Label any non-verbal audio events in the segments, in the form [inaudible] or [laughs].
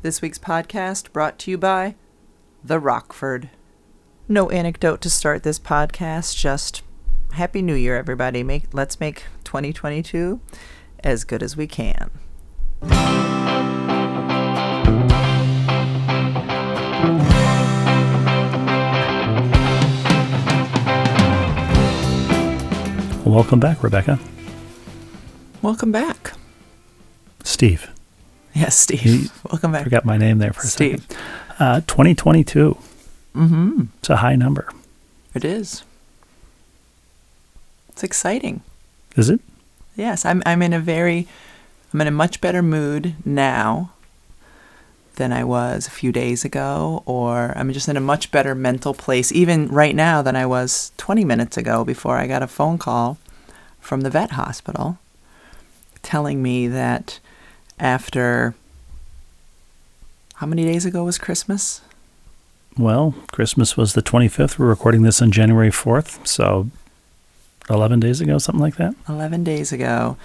This week's podcast brought to you by The Rockford. No anecdote to start this podcast, just Happy New Year, everybody. Make let's make 2022 as good as we can. Welcome back, Rebecca. Welcome back. Steve. [laughs] Yes, Steve. You Welcome back. Forgot my name there for a Steve. second. Uh, 2022. Mm-hmm. It's a high number. It is. It's exciting. Is it? Yes, I'm I'm in a very I'm in a much better mood now than I was a few days ago or I'm just in a much better mental place even right now than I was 20 minutes ago before I got a phone call from the vet hospital telling me that after how many days ago was Christmas? Well, Christmas was the 25th. We're recording this on January 4th. So 11 days ago, something like that. 11 days ago,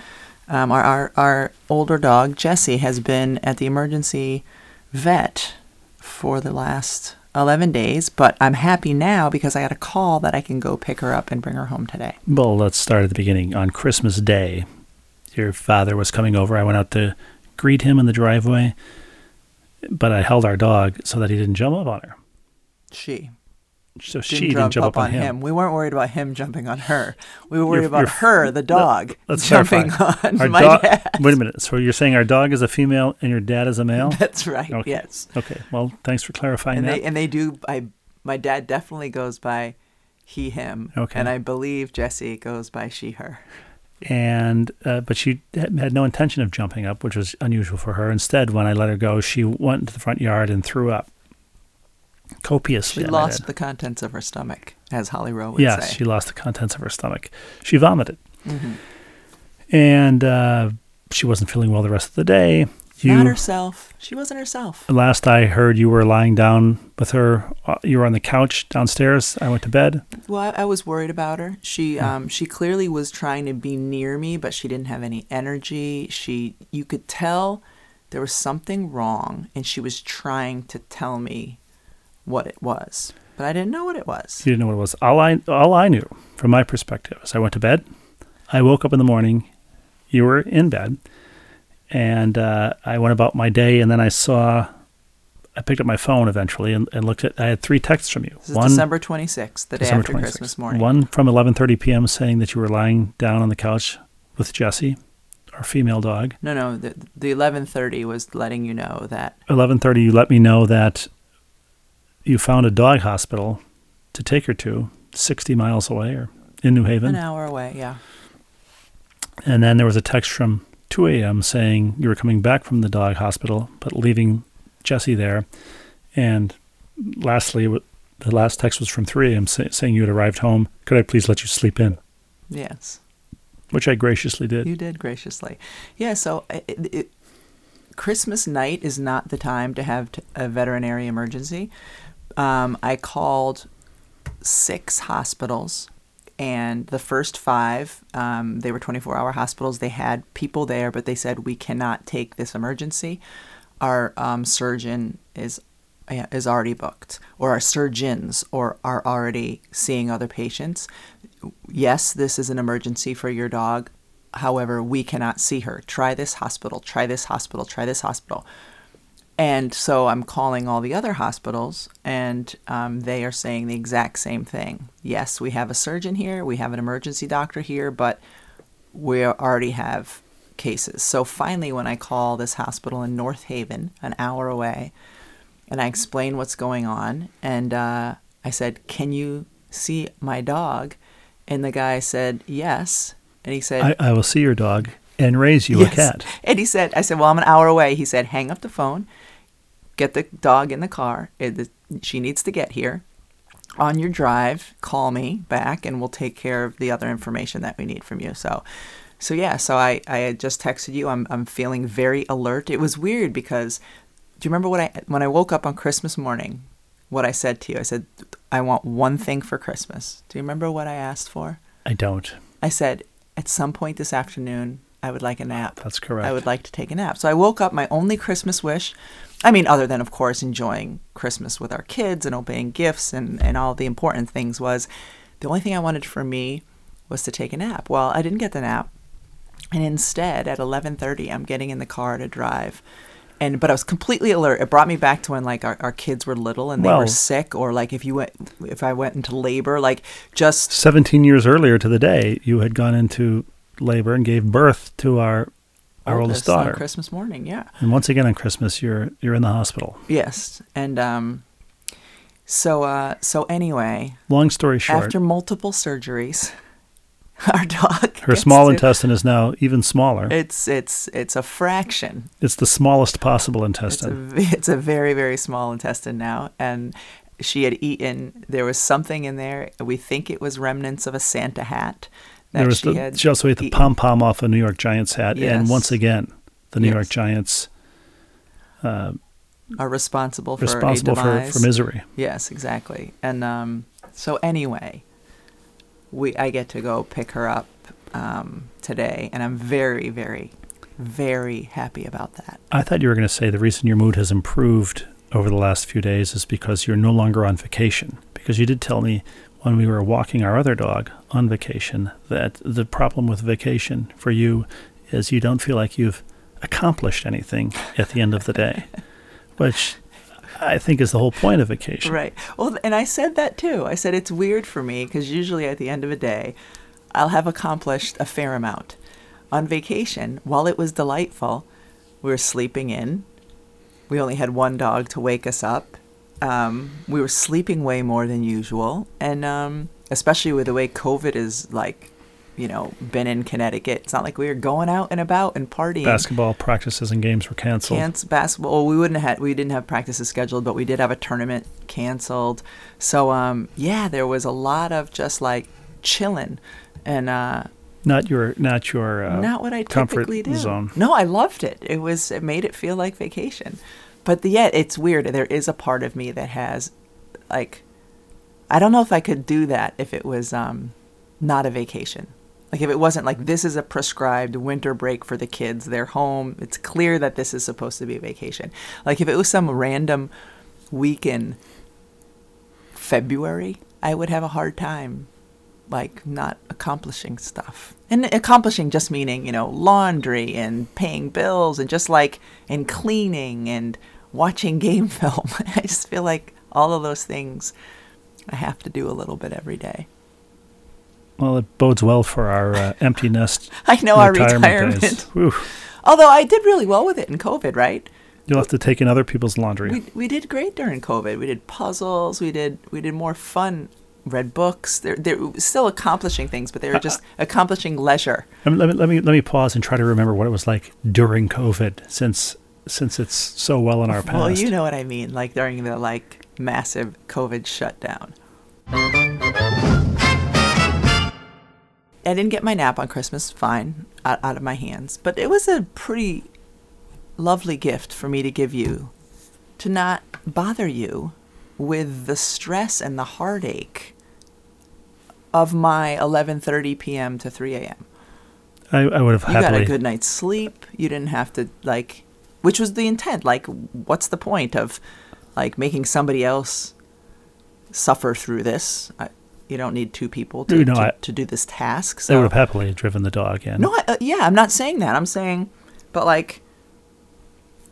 um, our, our, our older dog, Jesse, has been at the emergency vet for the last 11 days, but I'm happy now because I got a call that I can go pick her up and bring her home today. Well, let's start at the beginning. On Christmas Day, your father was coming over. I went out to greet him in the driveway, but I held our dog so that he didn't jump up on her. She So didn't she didn't jump up, on him. him. We weren't worried about him jumping on her. We were worried You're- about you're- her, the dog, Let's jumping clarify. on Our [laughs] my dog- dad. Wait a minute. So you're saying our dog is a female and your dad is a male? [laughs] That's right. Okay. Yes. Okay. Well, thanks for clarifying and that. they and they do I my dad definitely goes by he him Okay. and I believe Jesse goes by she her. And uh, but she had no intention of jumping up, which was unusual for her. Instead, when I let her go, she went into the front yard and threw up copiously. She lost the contents of her stomach, as Holly Rowe would Yes, say. she lost the contents of her stomach. She vomited, Mhm. and uh, she wasn't feeling well the rest of the day. You, Not herself. She wasn't herself. last I heard, you were lying down with her. uh, You were on the couch downstairs. I went to bed. Well, I, I was worried about her. She um she clearly was trying to be near me, but she didn't have any energy. She you could tell there was something wrong, and she was trying to tell me what it was, but I didn't know what it was. You didn't know what it was. All I all I knew from my perspective is I went to bed. I woke up in the morning. You were in bed, and uh, I went about my day. And then I saw, I picked up my phone eventually and, and looked at. I had three texts from you. This is December 26th, the day after 26th. Christmas morning. One from 11:30 p.m. saying that you were lying down on the couch with Jesse, our female dog. No, no, the, the 11:30 was letting you know that 11:30, you let me know that you found a dog hospital to take her to, 60 miles away or in New Haven. an hour away. Yeah. And then there was a text from 2 a.m. saying you were coming back from the dog hospital, but leaving Jesse there. And lastly, the last text was from 3 a.m. Say, saying you had arrived home. Could I please let you sleep in? Yes. Which I graciously did. You did graciously. Yeah, so it, it, Christmas night is not the time to have t- a veterinary emergency. Um, I called six hospitals, and the first five, um, they were 24 hour hospitals. They had people there, but they said, We cannot take this emergency. Our um, surgeon is is already booked, or our surgeons or are already seeing other patients. Yes, this is an emergency for your dog. However, we cannot see her. Try this hospital, try this hospital, try this hospital. And so I'm calling all the other hospitals, and um, they are saying the exact same thing. Yes, we have a surgeon here, we have an emergency doctor here, but we already have cases. So finally, when I call this hospital in North Haven, an hour away, and I explain what's going on, and uh, I said, "Can you see my dog?" And the guy said, "Yes." And he said, I, I will see your dog and raise you Yes. a cat. And he said, I said, well, I'm an hour away. He said, hang up the phone, get the dog in the car. It, she needs to get here. On your drive, call me back and we'll take care of the other information that we need from you. So, so yeah, so I, I had just texted you. I'm, I'm feeling very alert. It was weird because do you remember what I, when I woke up on Christmas morning, what I said to you? I said, I want one thing for Christmas. Do you remember what I asked for? I don't. I said, at some point this afternoon, I would like a nap. That's correct. I would like to take a nap. So I woke up. My only Christmas wish I mean, other than of course enjoying Christmas with our kids and opening gifts and and all the important things, was the only thing I wanted for me was to take a nap. Well, I didn't get the nap, and instead at 11:30, I'm getting in the car to drive. And, but I was completely alert. It brought me back to when like our, our kids were little and they Well- were sick, or like if you went, if I went into labor, like just 17 years earlier to the day, you had gone into labor and gave birth to our our oldest, on daughter. Christmas morning, yeah. And once again on Christmas, you're you're in the hospital. Yes, and um, so uh, so anyway, Long story short, after multiple surgeries, [laughs] our dog her small to- intestine is now even smaller. It's it's it's a fraction. it's the smallest possible It's a intestine. [laughs] it's a very very small intestine now, and she had eaten. There was something in there. We think it was remnants of a Santa hat there was she the, she also ate the pom pom off a New York Giants hat, and once again, the New York Giants uh, are responsible for responsible for, for misery. Yes, exactly. And um, so anyway, we I get to go pick her up um, today, and I'm very, very, very happy about that. I thought you were going to say the reason your mood has improved over the last few days is because you're no longer on vacation. Because you did tell me when we were walking our other dog on vacation that the problem with vacation for you is you don't feel like you've accomplished anything at the end of the day, [laughs] which I think is the whole point of vacation. Right. Well, and I said that too. I said it's weird for me because usually at the end of a day, I'll have accomplished a fair amount. On vacation, while it was delightful, we were sleeping in. We only had one dog to wake us up. Um, we were sleeping way more than usual, and um, especially with the way COVID is like, you know, been in Connecticut. It's not like we were going out and about and partying. Basketball practices and games were canceled. Basketball. Well, we wouldn't have we didn't have practices scheduled, but we did have a tournament canceled. So um, yeah, there was a lot of just like chilling, and uh, Not your, not your uh, not what I comfort typically do. zone. No, I loved it. It was it made it feel like vacation, but yet it's weird. There is a part of me that has like I don't know if I could do that if it was um, not a vacation. Like if it wasn't like this is a prescribed winter break for the kids, they're home. It's clear that this is supposed to be a vacation. Like if it was some random week in February, I would have a hard time like not accomplishing stuff. And accomplishing just meaning, you know, laundry and paying bills and just like and cleaning and watching game [laughs] film. I just feel like all of those things I have to do a little bit every day. Well, it bodes well for our uh, [laughs] empty nest I know our retirement, retirement. days. [laughs] Whew. Although I did really well with it in COVID, right? You'll have to take in other people's laundry. We we did great during COVID. We did puzzles. We did we did more fun. Read books. They're they're still accomplishing things, but they were just accomplishing leisure. I mean, let me let me let me pause and try to remember what it was like during COVID, since since it's so well in our past. Well, you know what I mean. Like during the like massive COVID shutdown. I didn't get my nap on Christmas. Fine, out, out of my hands. But it was a pretty lovely gift for me to give you, to not bother you with the stress and the heartache of my 11:30 p.m. to 3 a.m. I, I would have You got a good night's sleep. You didn't have to like, which was the intent. Like, what's the point of like making somebody else suffer through this? I, you don't need two people to You know, to, I- to do this task. So would have happily driven the dog in. no, I, uh, yeah, I'm not saying that. I'm saying, but like,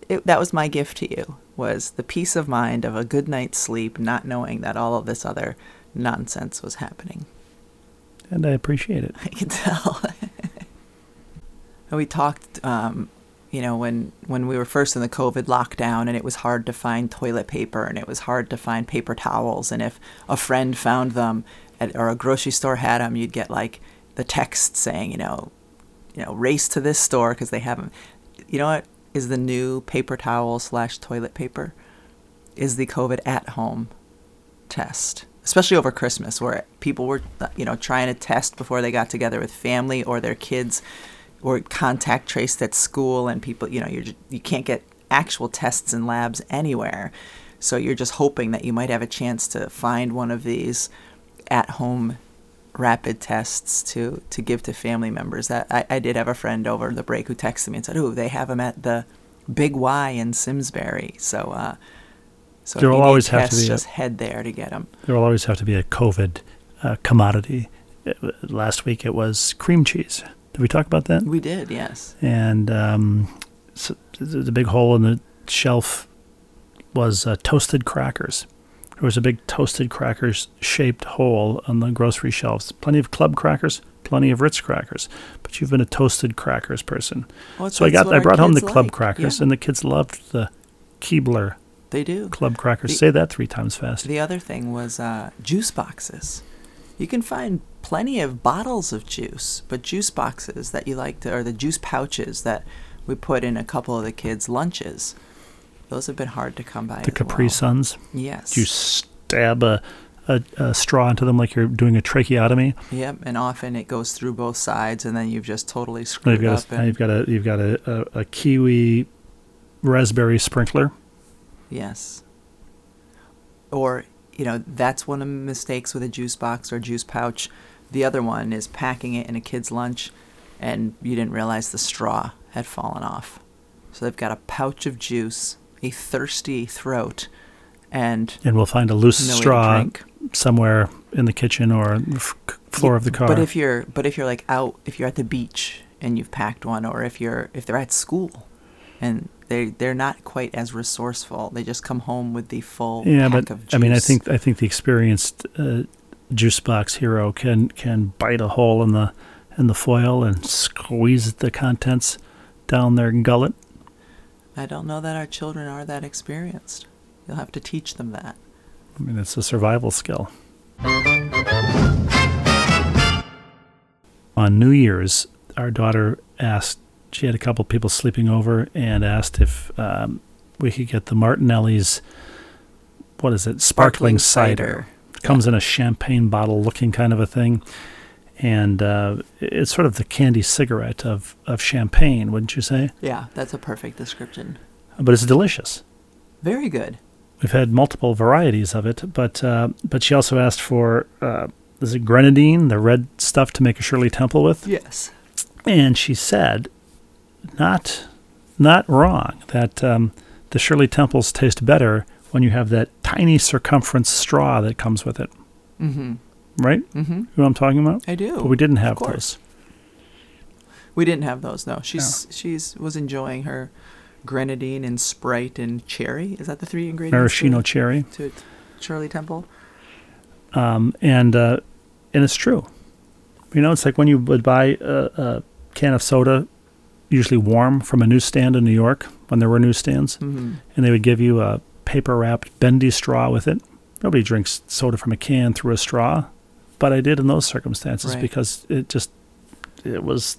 it, that was my gift to you was the peace of mind of a good night's sleep, not knowing that all of this other nonsense was happening. and I appreciate it. [laughs] I can tell. [laughs] and we talked, um, you know, when when we were first in the COVID lockdown, and it was hard to find toilet paper, and it was hard to find paper towels, and if a friend found them, at, or a grocery store had them, you'd get like the text saying, you know, you know, race to this store because they have them. You know what is the new paper towel slash toilet paper? Is the COVID at home test, especially over Christmas, where people were, you know, trying to test before they got together with family or their kids, or contact traced at school, and people, you know, you're you can't get actual tests in labs anywhere, so you're just hoping that you might have a chance to find one of these at-home rapid tests to to give to family members. That I, I did have a friend over the break who texted me and said, "Oh, they have them at the Big Y in Simsbury. So, uh, so there will always have to be a- just head there to get them. There will always have to be a COVID uh, commodity. Last week it was cream cheese. Did we talk about that? We did, yes. And um, so the big hole in the shelf was uh, toasted crackers. There was a big toasted crackers shaped hole on the grocery shelves. Plenty of club crackers, plenty of Ritz crackers, but you've been a toasted crackers person. Well, So I got I brought home the kids club crackers, Yeah, and the kids loved the Keebler they do. club crackers. The- Say that three times fast. The other thing was uh, juice boxes. You can find plenty of bottles of juice, but juice boxes that you like to, or the juice pouches that we put in a couple of the kids' lunches, those have been hard to come by. The Capri well. Suns. Yes. You stab a, a, a straw into them like you're doing a tracheotomy. Yep, and often it goes through both sides, and then you've just totally Now screwed you've up. a, now you've got a you've got a, a, a kiwi raspberry sprinkler. yes. Or, you know, that's one of the mistakes with a juice box or juice pouch. The other one is packing it in a kid's lunch, and you didn't realize the straw had fallen off. So they've got a pouch of juice, a thirsty throat, and And we'll find a loose no straw somewhere in the kitchen or the f- floor Yeah, of the car. But if you're but if you're like out if you're at the beach and you've packed one or if you're if they're at school and they they're not quite as resourceful. They just come home with the full yeah, pack but of juice. I mean, I think I think the experienced uh, juice box hero can can bite a hole in the in the foil and squeeze the contents down their gullet. I don't know that our children are that experienced. You'll have to teach them that. I mean, it's a survival skill. On New Year's, our daughter asked, she had a couple people sleeping over and asked if um, we could get the Martinelli's, what is it, sparkling, cider. Comes in a champagne bottle looking kind of a thing. And uh, it's sort of the candy cigarette of, of champagne, wouldn't you say? Yeah, that's a perfect description. But it's delicious. Very good. We've had multiple varieties of it, but uh, but she also asked for uh, is it grenadine, the red stuff to make a Shirley Temple with, Yes. and she said, not not wrong that um, the Shirley Temples taste better when you have that tiny circumference straw that comes with it, Mm-hmm. right? Mm-hmm. You know what I'm talking about? I do. But we didn't have those. We didn't have those. No, she's she's was enjoying her grenadine and Sprite and cherry. Is that the three ingredients? Maraschino to- cherry, to Shirley Temple. um, and uh, and it's true. You know, it's like when you would buy a, a can of soda, usually warm from a newsstand in New York when there were newsstands, Mm-hmm. and they would give you a paper wrapped bendy straw with it. Nobody drinks soda from a can through a straw, but I did in those circumstances Right. because it just it was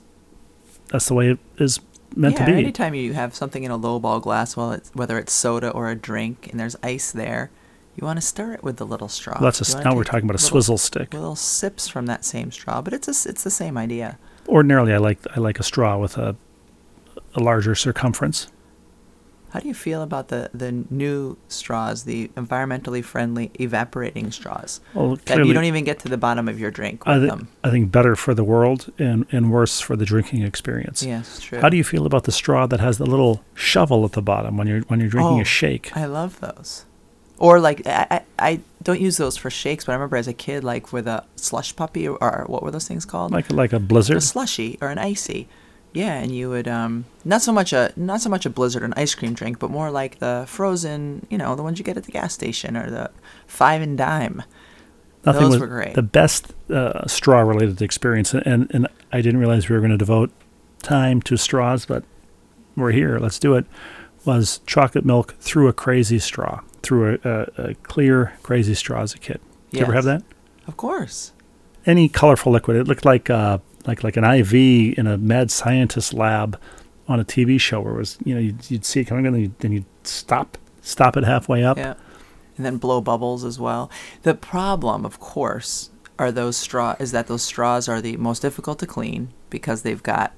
that's the way it is meant yeah, to be. anytime you have something in a lowball glass, well, it's, whether it's soda or a drink, and there's ice there, you want to stir it with the little straw. Well, that's a, You s- wanna now we're talking about a little- swizzle stick. Little sips from that same straw, but it's a it's the same idea. Ordinarily, I like I like a straw with a a larger circumference. How do you feel about the the new straws, the environmentally friendly evaporating straws? Well, That clearly, you don't even get to the bottom of your drink I, them. I think better for the world and, and worse for the drinking experience. Yes, true. How do you feel about the straw that has the little shovel at the bottom when you're when you're drinking Oh, a shake? I love those. Or like I, I, I don't use those for shakes, but I remember as a kid, like with a slush puppy or, or what were those things called? Like like a blizzard, a slushy or an icy. Yeah, and you would um not so much a not so much a blizzard an ice cream drink, but more like the frozen, you know, the ones you get at the gas station or the five and dime. Nothing those was were great. the best uh, straw related experience, and and I didn't realize we were going to devote time to straws, but we're here. Let's do it. Was chocolate milk through a crazy straw, through a, a, a clear crazy straw as a kid. Did you ever have that? Of course. Any colorful liquid. It looked like uh, like like an IV in a mad scientist lab on a TV show where it was you know you'd, you'd see it coming and then you'd, then you'd stop stop it halfway up. Yeah. And then blow bubbles as well. The problem, of course, are those straw is that those straws are the most difficult to clean because they've got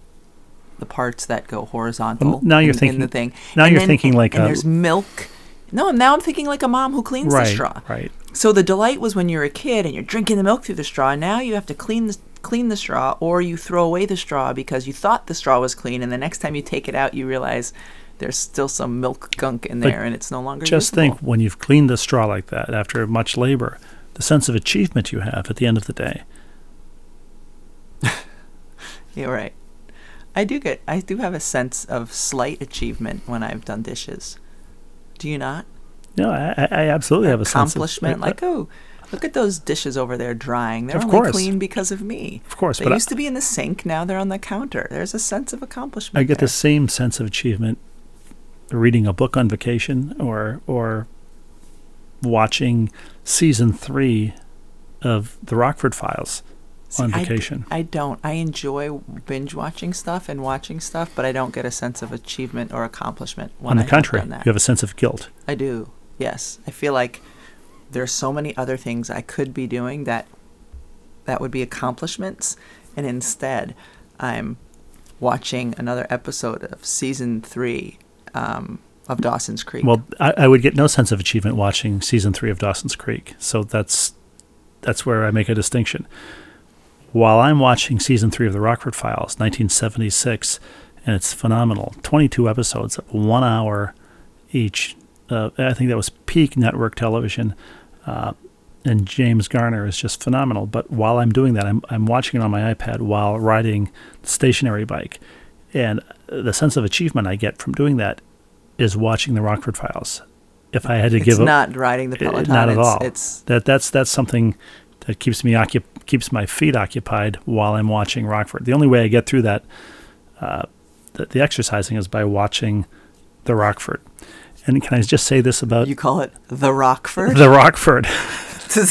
the parts that go horizontal. Well, now you're in- in thinking- the thing. now And you're then- thinking like and a- there's milk. No, now I'm thinking like a mom who cleans right, the straw. right. So the delight was when you're a kid and you're drinking the milk through the straw. Now you have to clean the clean the straw, or you throw away the straw because you thought the straw was clean, and the next time you take it out, you realize there's still some milk gunk in But there, and it's no longer. Just usable. think when you've cleaned the straw like that after much labor, the sense of achievement you have at the end of the day. [laughs] You're right. I do get. I do have a sense of slight achievement when I've done dishes. Do you not? No, I, I I absolutely have a sense of accomplishment. like, oh, look at those dishes over there drying. They're Of only course. clean because of me. Of course, They but I- used to be in the sink. Now they're on the counter. There's a sense of accomplishment. I get there. the same sense of achievement reading a book on vacation or or watching season three of the Rockford Files on I vacation. I, don't. I enjoy binge watching stuff and watching stuff, but I don't get a sense of achievement or accomplishment when on I the contrary, done that. you have a sense of guilt. I do. Yes, I feel like there's so many other things I could be doing that that would be accomplishments, and instead, I'm watching another episode of season three um, of Dawson's Creek. Well, I, I would get no sense of achievement watching season three of Dawson's Creek. So that's that's where I make a distinction. While I'm watching season three of the Rockford Files, 1976, and it's phenomenal. 22 episodes, one hour each. Uh, I think that was peak network television. Uh, and James Garner is just phenomenal. But while I'm doing that, I'm, I'm watching it on my iPad while riding the stationary bike. And the sense of achievement I get from doing that is watching the Rockford Files. If I had to it's give not riding the Uh, Peloton. not at it's, all. It's that that's that's something that keeps me occup- keeps my feet occupied while I'm watching Rockford. The only way I get through that uh, the, the exercising is by watching the Rockford. And can I just say this about you call it the Rockford. the Rockford? [laughs]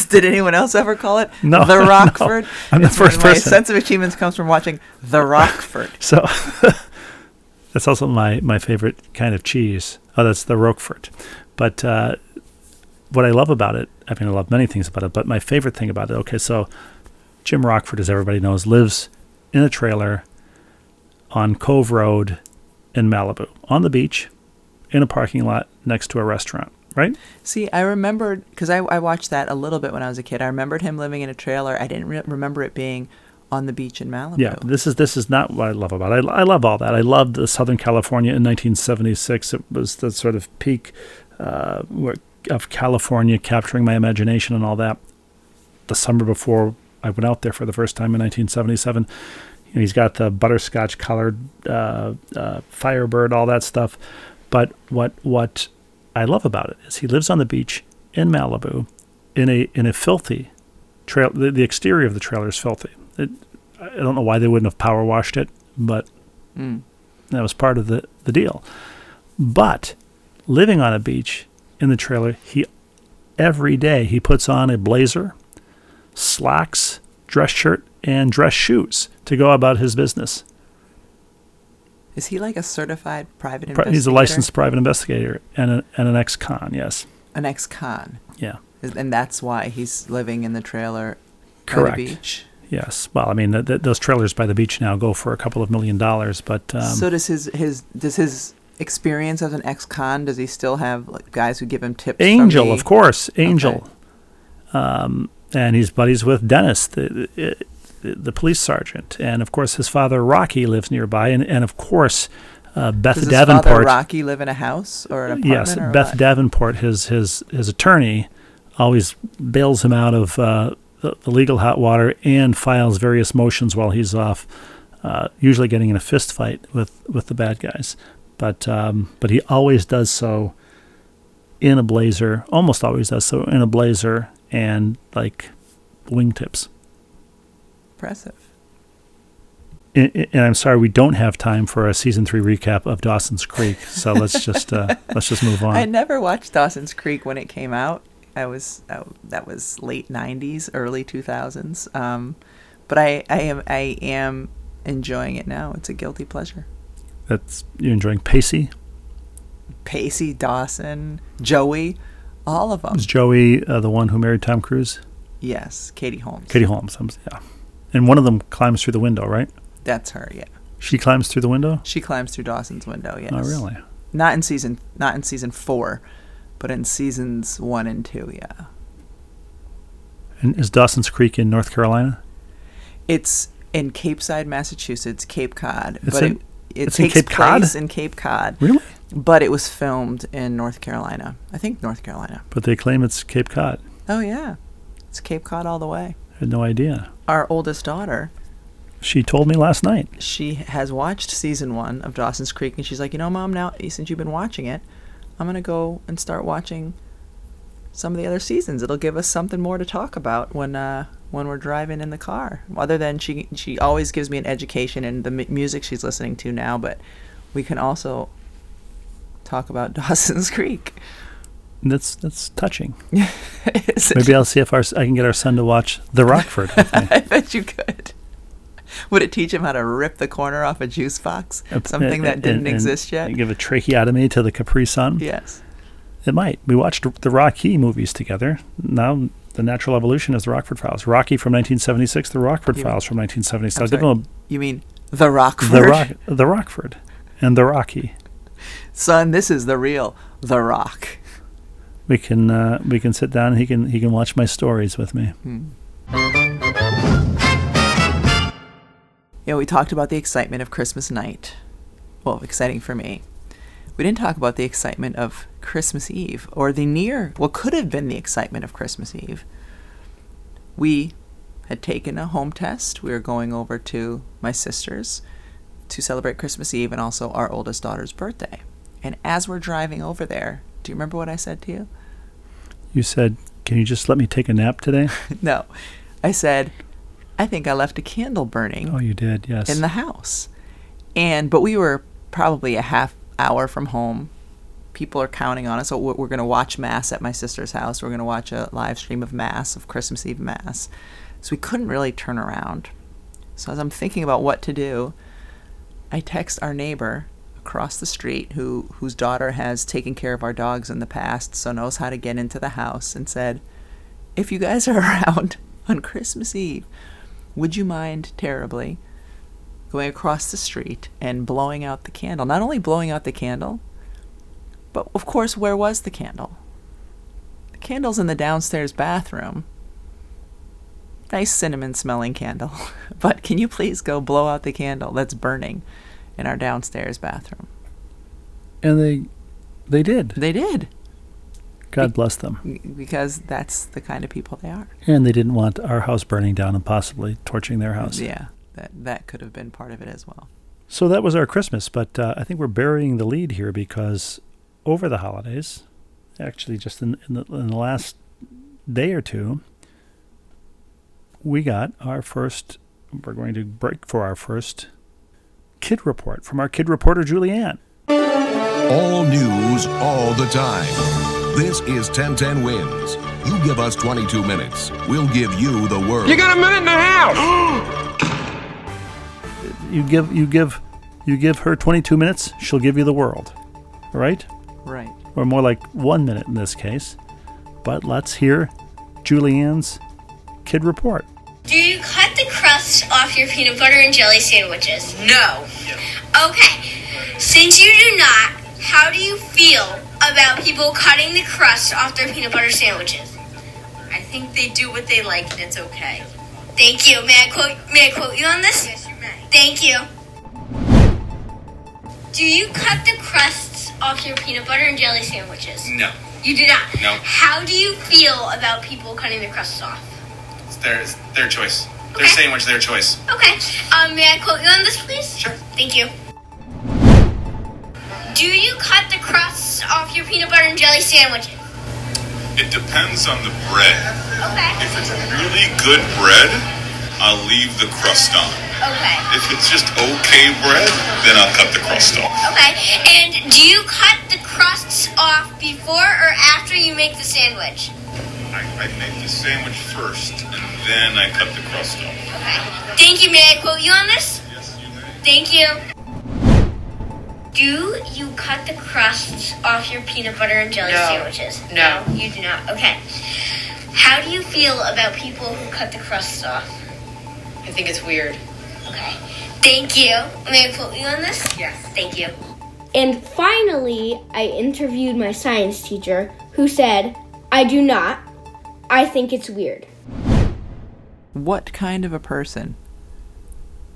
Did anyone else ever call it No, the [laughs] no. Rockford? I'm the It's first my person. sense of achievements comes from watching the Rockford. [laughs] So that's also my, my favorite kind of cheese. Oh, that's the Roquefort. But uh, what I love about it, I mean, I love many things about it, but my favorite thing about it, okay, so Jim Rockford, as everybody knows, lives in a trailer on Cove Road in Malibu, on the beach, in a parking lot next to a restaurant, right? See, I remembered because I, I watched that a little bit when I was a kid. I remembered him living in a trailer. I didn't re- remember it being on the beach in Malibu. Yeah, this is this is not what I love about it. I, I love all that. I loved the Southern California in 1976. It was the sort of peak uh, of California capturing my imagination and all that. The summer before I went out there for the first time in 1977, you know, he's got the butterscotch colored uh, uh, Firebird, all that stuff. But what what I love about it is he lives on the beach in Malibu, in a in a filthy trail. The, the exterior of the trailer is filthy. It, I don't know why they wouldn't have power washed it, but Mm. that was part of the, the deal. But living on a beach in the trailer, he every day he puts on a blazer, slacks, dress shirt, and dress shoes to go about his business. Is he like a certified private Pri- investigator? He's a licensed private investigator and, a, and an ex-con. Yes, an ex-con, yeah, and that's why he's living in the trailer correct. by the beach. Yes. Well, I mean, th- th- those trailers by the beach now go for a couple of million dollars, but um, so does his his does his experience as an ex-con? Does he still have like, guys who give him tips? Angel, the- of course, Angel. Um, and he's buddies with Dennis, the, the the police sergeant, and of course his father Rocky lives nearby, and and of course uh, Beth Does his Davenport. father Rocky live in a house or an apartment? yes, Beth what? Davenport, his his his attorney, always bails him out of uh, the, the legal hot water and files various motions while he's off, uh, usually getting in a fist fight with with the bad guys. But um, but he always does so in a blazer, almost always does so in a blazer and like wingtips. Impressive. And, and I'm sorry we don't have time for a season three recap of Dawson's Creek, so let's just uh, [laughs] let's just move on. I never watched Dawson's Creek when it came out. I was uh, that was late '90s, early 2000s. Um, but I, I am I am enjoying it now. It's a guilty pleasure. That's you're enjoying Pacey. Pacey, Dawson, Joey, all of them. Is Joey uh, the one who married Tom Cruise? Yes, Katie Holmes. Katie Holmes. I'm, yeah. And one of them climbs through the window, right? That's her. Yeah, She climbs through the window. she climbs through Dawson's window. Yes. Oh, really? Not in season, not in season four, but in seasons one and two. Yeah. And is Dawson's Creek in North Carolina? It's in Capeside, Massachusetts, Cape Cod. It's but in- it, it it's in takes Cape Cod? place in Cape Cod. Really? but it was filmed in North Carolina. I think North Carolina. But they claim it's Cape Cod. Oh yeah, it's Cape Cod all the way. Had no idea. Our oldest daughter, She told me last night. she has watched season one of Dawson's Creek, and she's like, you know, mom, now since you've been watching it, I'm gonna go and start watching some of the other seasons. It'll give us something more to talk about when uh, when we're driving in the car. Other than she she always gives me an education in the mu- music she's listening to now, but we can also talk about [laughs] Dawson's Creek. That's that's touching. [laughs] Maybe I'll see if our, s- I can get our son to watch The Rockford with me. [laughs] I bet you could. Would it teach him how to rip the corner off a juice box? Something that didn't and- exist yet? and Give a tracheotomy to the Capri Sun. Yes. It might. We watched the Rocky movies together. Now the natural evolution is the Rockford Files. Rocky from 1976, the Rockford You- Files from 1976. I'm I'll give sorry. them You mean the Rockford? the Rock, the Rockford, and the Rocky. Son, this is the real The Rock. We can uh, we can sit down and he can he can watch my stories with me. You know, we talked about the excitement of Christmas night. Well, exciting for me. We didn't talk about the excitement of Christmas Eve, or the near, what could have been the excitement of Christmas Eve. We had taken a home test. We were going over to my sister's to celebrate Christmas Eve and also our oldest daughter's birthday. And as we're driving over there, do you remember what I said to you? You said, "Can you just let me take a nap today?" [laughs] no. I said, I think I left a candle burning. oh, you did. Yes. in the house. And but we were probably a half hour from home. People are counting on us. So we're, we're going to watch mass at my sister's house. We're going to watch a live stream of mass of Christmas Eve mass. So we couldn't really turn around. So as I'm thinking about what to do, I text our neighbor across the street who whose daughter has taken care of our dogs in the past, so knows how to get into the house and said, "If you guys are [laughs] around on Christmas Eve, would you mind terribly going across the street and blowing out the candle. Not only blowing out the candle, but of course, where was the candle? The candle's in the downstairs bathroom. Nice cinnamon smelling candle. [laughs] but can you please go blow out the candle that's burning in our downstairs bathroom? and they they did. They did, God bless them. because that's the kind of people they are. And they didn't want our house burning down and possibly torching their house. Yeah, that, that could have been part of it as well. So that was our Christmas, but uh, I think we're burying the lead here because over the holidays, actually just in, in, the, in the last day or two, we got our first, we're going to break for our first kid report from our kid reporter, Julianne. All news, all the time. This is 1010 Wins. You give us 22 minutes, we'll give you the world. You got a minute and a half. You give, you give, you give her 22 minutes, she'll give you the world. Right? Right. Or more like one minute in this case. But let's hear Julianne's kid report. Do you cut the crust off your peanut butter and jelly sandwiches? No. Okay. Since you do not, how do you feel about people cutting the crust off their peanut butter sandwiches? I think they do what they like and it's okay. Thank you. May I quote may I quote you on this? Yes, you may. Thank you. Do you cut the crusts off your peanut butter and jelly sandwiches? No, You do not. No. How do you feel about people cutting the crusts off? it's their, it's their choice. Their Okay. sandwich, their choice. Okay. Um, may I quote you on this, please? Sure. Thank you. Do you cut the crusts off your peanut butter and jelly sandwiches? It depends on the bread. Okay. If it's really good bread, I'll leave the crust on. Okay. If it's just okay bread, then I'll cut the crust off. Okay. And do you cut the crusts off before or after you make the sandwich? I, I make the sandwich first, and then I cut the crust off. Okay. Thank you. May I quote you on this? Yes, you may. Thank you. Do you cut the crusts off your peanut butter and jelly No. sandwiches? No. you do not. Okay. How do you feel about people who cut the crusts off? I think it's weird. Okay. Thank you. May I quote you on this? Yes. Thank you. And finally, I interviewed my science teacher who said, I do not. I think it's weird. What kind of a person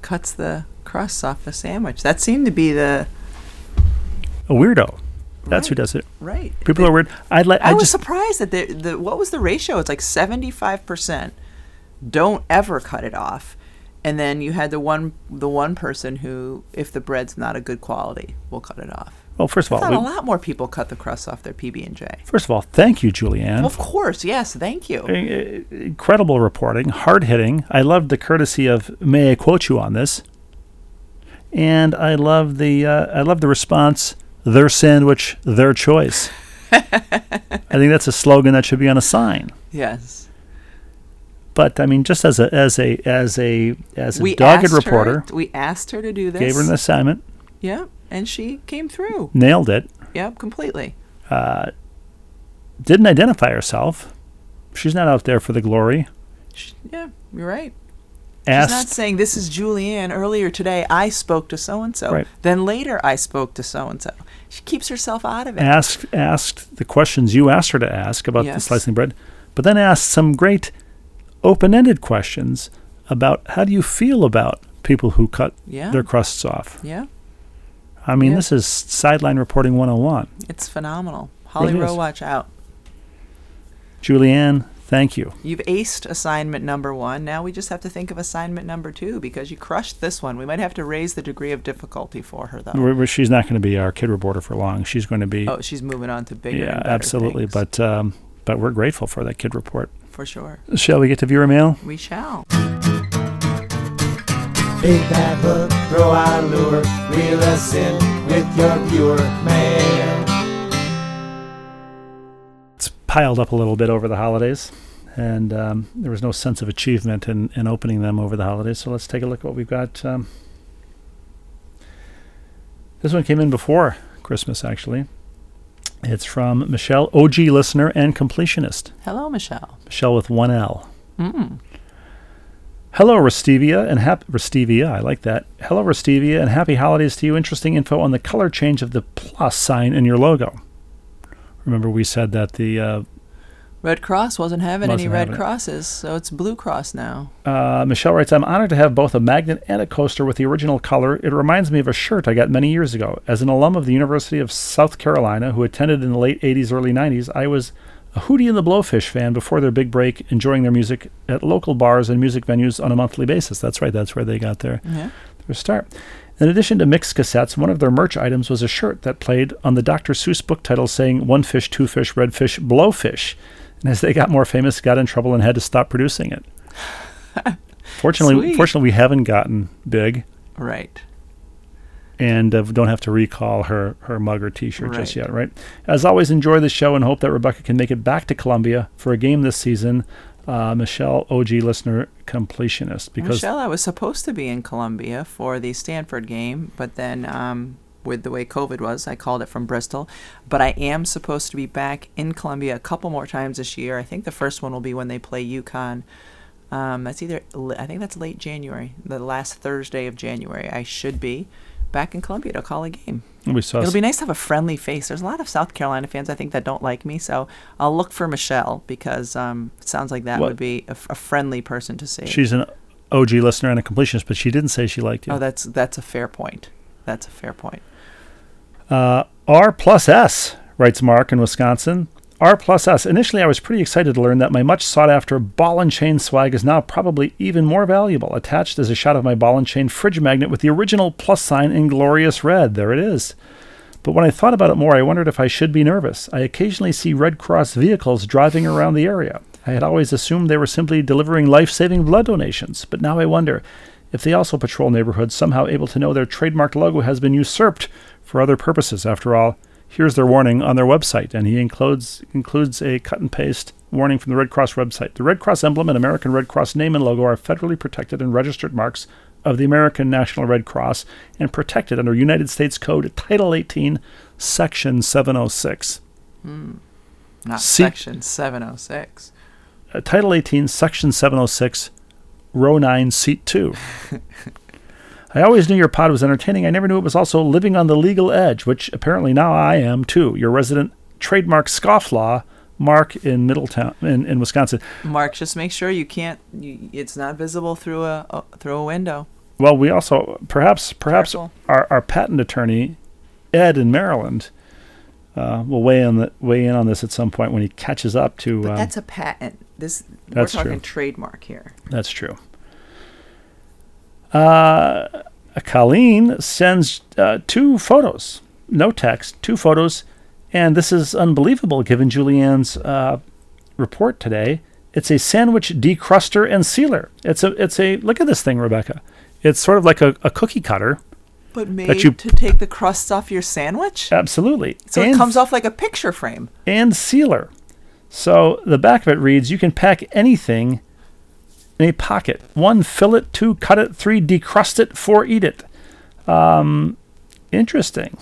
cuts the crusts off the sandwich? That seemed to be the A weirdo. That's who Right. does it. Right. People are weird. I'd like. I, I was just surprised that the, the what was the ratio? It's like seventy five percent don't ever cut it off, and then you had the one the one person who, if the bread's not a good quality, will cut it off. Well, first of all, thought a lot more people cut the crust off their PB and J. first of all, thank you, Julianne. Of course, yes, thank you. I- I- Incredible reporting, hard hitting. I loved the courtesy of "May I quote you on this," and I love the uh, I love the response. Their sandwich, their choice. [laughs] I think that's a slogan that should be on a sign. Yes, But I mean, just as a as a as a as a we dogged reporter, Her, we asked her to do this. gave her an assignment, yeah, and she came through. nailed it. Yep, completely. Uh, Didn't identify herself. She's not out there for the glory. Sh yeah, you're right. She's not saying this is Julianne. Earlier today, I spoke to so and so. Then later, I spoke to so and so. She keeps herself out of it. asked asked the questions you asked her to ask about the slicing bread, but then asked some great open-ended questions about how do you feel about people who cut Yeah. their crusts off. Yeah, I mean, Yeah. this is sideline reporting 101. it's phenomenal. Holly Rowe, watch out. Julianne, thank you. You've aced assignment number one. Now we just have to think of assignment number two because you crushed this one. We might have to raise the degree of difficulty for her, though. We're- she's not going to be our kid reporter for long. She's going to be Oh, she's moving on to bigger. yeah, absolutely. things, But um, but we're grateful for that kid report. for sure, Shall we get to viewer mail? we shall. Big bad hook, throw our a lure, reel us in with your pure mail. It's piled up a little bit over the holidays, and um, there was no sense of achievement in, in opening them over the holidays. So let's take a look at what we've got. Um, this one came in before Christmas, actually. It's from Michelle, OG listener and completionist. Hello, Michelle. Michelle with one L. Mm. Hello, Restivia, and happy Restivia. I like that. Hello, Restivia, and happy holidays to you. Interesting info on the color change of the plus sign in your logo. Remember, we said that the uh, Red Cross wasn't having any Wasn't Red having it. Crosses, so it's Blue Cross now. Uh, Michelle writes, I'm honored to have both a magnet and a coaster with the original color. It reminds me of a shirt I got many years ago. As an alum of the University of South Carolina who attended in the late 80s, early 90s, I was a Hootie and the Blowfish fan before their big break, enjoying their music at local bars and music venues on a monthly basis. That's right, that's where they got their, Yeah. their start. In addition to mixed cassettes, one of their merch items was a shirt that played on the Dr. Seuss book title saying One Fish, Two Fish, Red Fish, Blowfish. And as they got more famous, got in trouble and had to stop producing it. [laughs] Fortunately, Sweet. fortunately, we haven't gotten big Right. And uh, don't have to recall her her mug or T-shirt just yet. Right. As always, enjoy the show and hope that Rebecca can make it back to Columbia for a game this season. Uh, Michelle, OG listener, completionist, because Michelle, I was supposed to be in Columbia for the Stanford game, but then um, with the way COVID was, I called it from Bristol. But I am supposed to be back in Columbia a couple more times this year. I think the first one will be when they play UConn. Um, that's either I think that's late January, the last Thursday of January. I should be back in Columbia to call a game. we saw It'll be nice to have a friendly face. There's a lot of South Carolina fans I think that don't like me, so I'll look for Michelle because um, it sounds like that What? would be a, f- a friendly person to see. she's an OG listener and a completionist, but she didn't say she liked you. Oh, that's that's a fair point. That's a fair point. Uh, R plus S, writes Mark in Wisconsin. R plus S. Initially, I was pretty excited to learn that my much sought after ball and chain swag is now probably even more valuable. Attached is a shot of my ball and chain fridge magnet with the original plus sign in glorious red. There it is. But when I thought about it more, I wondered if I should be nervous. I occasionally see Red Cross vehicles driving around the area. I had always assumed they were simply delivering life saving blood donations, but now I wonder if they also patrol neighborhoods, somehow able to know their trademarked logo has been usurped for other purposes. After all, here's their warning on their website, and he includes includes a cut and paste warning from the Red Cross website. The Red Cross emblem and American Red Cross name and logo are federally protected and registered marks of the American National Red Cross and protected under United States Code Title 18, Section 706. Not See- section 706. Uh, Title 18, Section 706, Row 9, Seat 2. [laughs] I always knew your pod was entertaining. I never knew it was also living on the legal edge, which apparently now I am too. Your resident trademark scofflaw, Mark in Middletown, in, in Wisconsin. Mark, just make sure you can't. You, it's not visible through a uh, through a window. Well, we also perhaps perhaps Careful. our, our patent attorney, Ed in Maryland, Uh, we'll weigh in the, weigh in on this at some point when he catches up to. But um, that's a patent. This we're talking true. trademark here. That's true. Uh, Colleen sends uh, two photos, no text, two photos, and this is unbelievable given Julianne's uh, report today. It's a sandwich decruster and sealer. It's a it's a look at this thing, Rebecca. It's sort of like a, a cookie cutter. But made you- to take the crust off your sandwich? Absolutely. So it comes off like a picture frame. and sealer. So the back of it reads you can pack anything in a pocket. One, fill it. Two, cut it. Three, decrust it. Four, eat it. Um, interesting.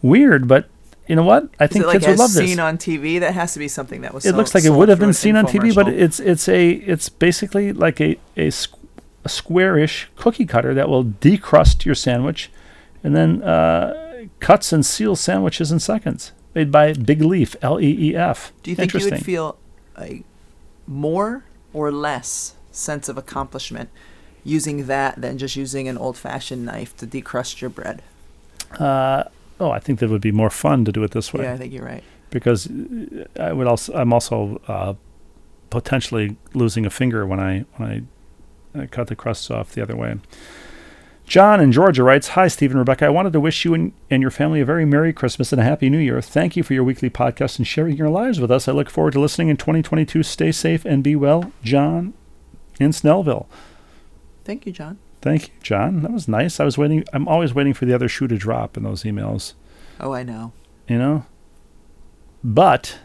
Weird, but you know what? I Is think like kids would love seen on TV? That has to be something that was. it so- looks like it would have been seen on TV, but it's it's a it's basically like a a, squ- a squarish cookie cutter that will decrust your sandwich, and then uh, cuts and seals sandwiches in seconds. Made by Big Leaf, L E E F. Do you think you would feel a more or less sense of accomplishment using that than just using an old-fashioned knife to decrust your bread? Uh, oh, I think that would be more fun to do it this way. Yeah, I think you're right. Because uh, I would also, I'm also uh, potentially losing a finger when I when I, I cut the crusts off the other way. John in Georgia writes, Hi, Stephen Rebecca. I wanted to wish you and, and your family a very Merry Christmas and a Happy New Year. Thank you for your weekly podcast and sharing your lives with us. I look forward to listening in 2022. Stay safe and be well. John in Snellville. Thank you, John. Thank you, John. That was nice. I was waiting. I'm always waiting for the other shoe to drop in those emails. Oh, I know. you know. But,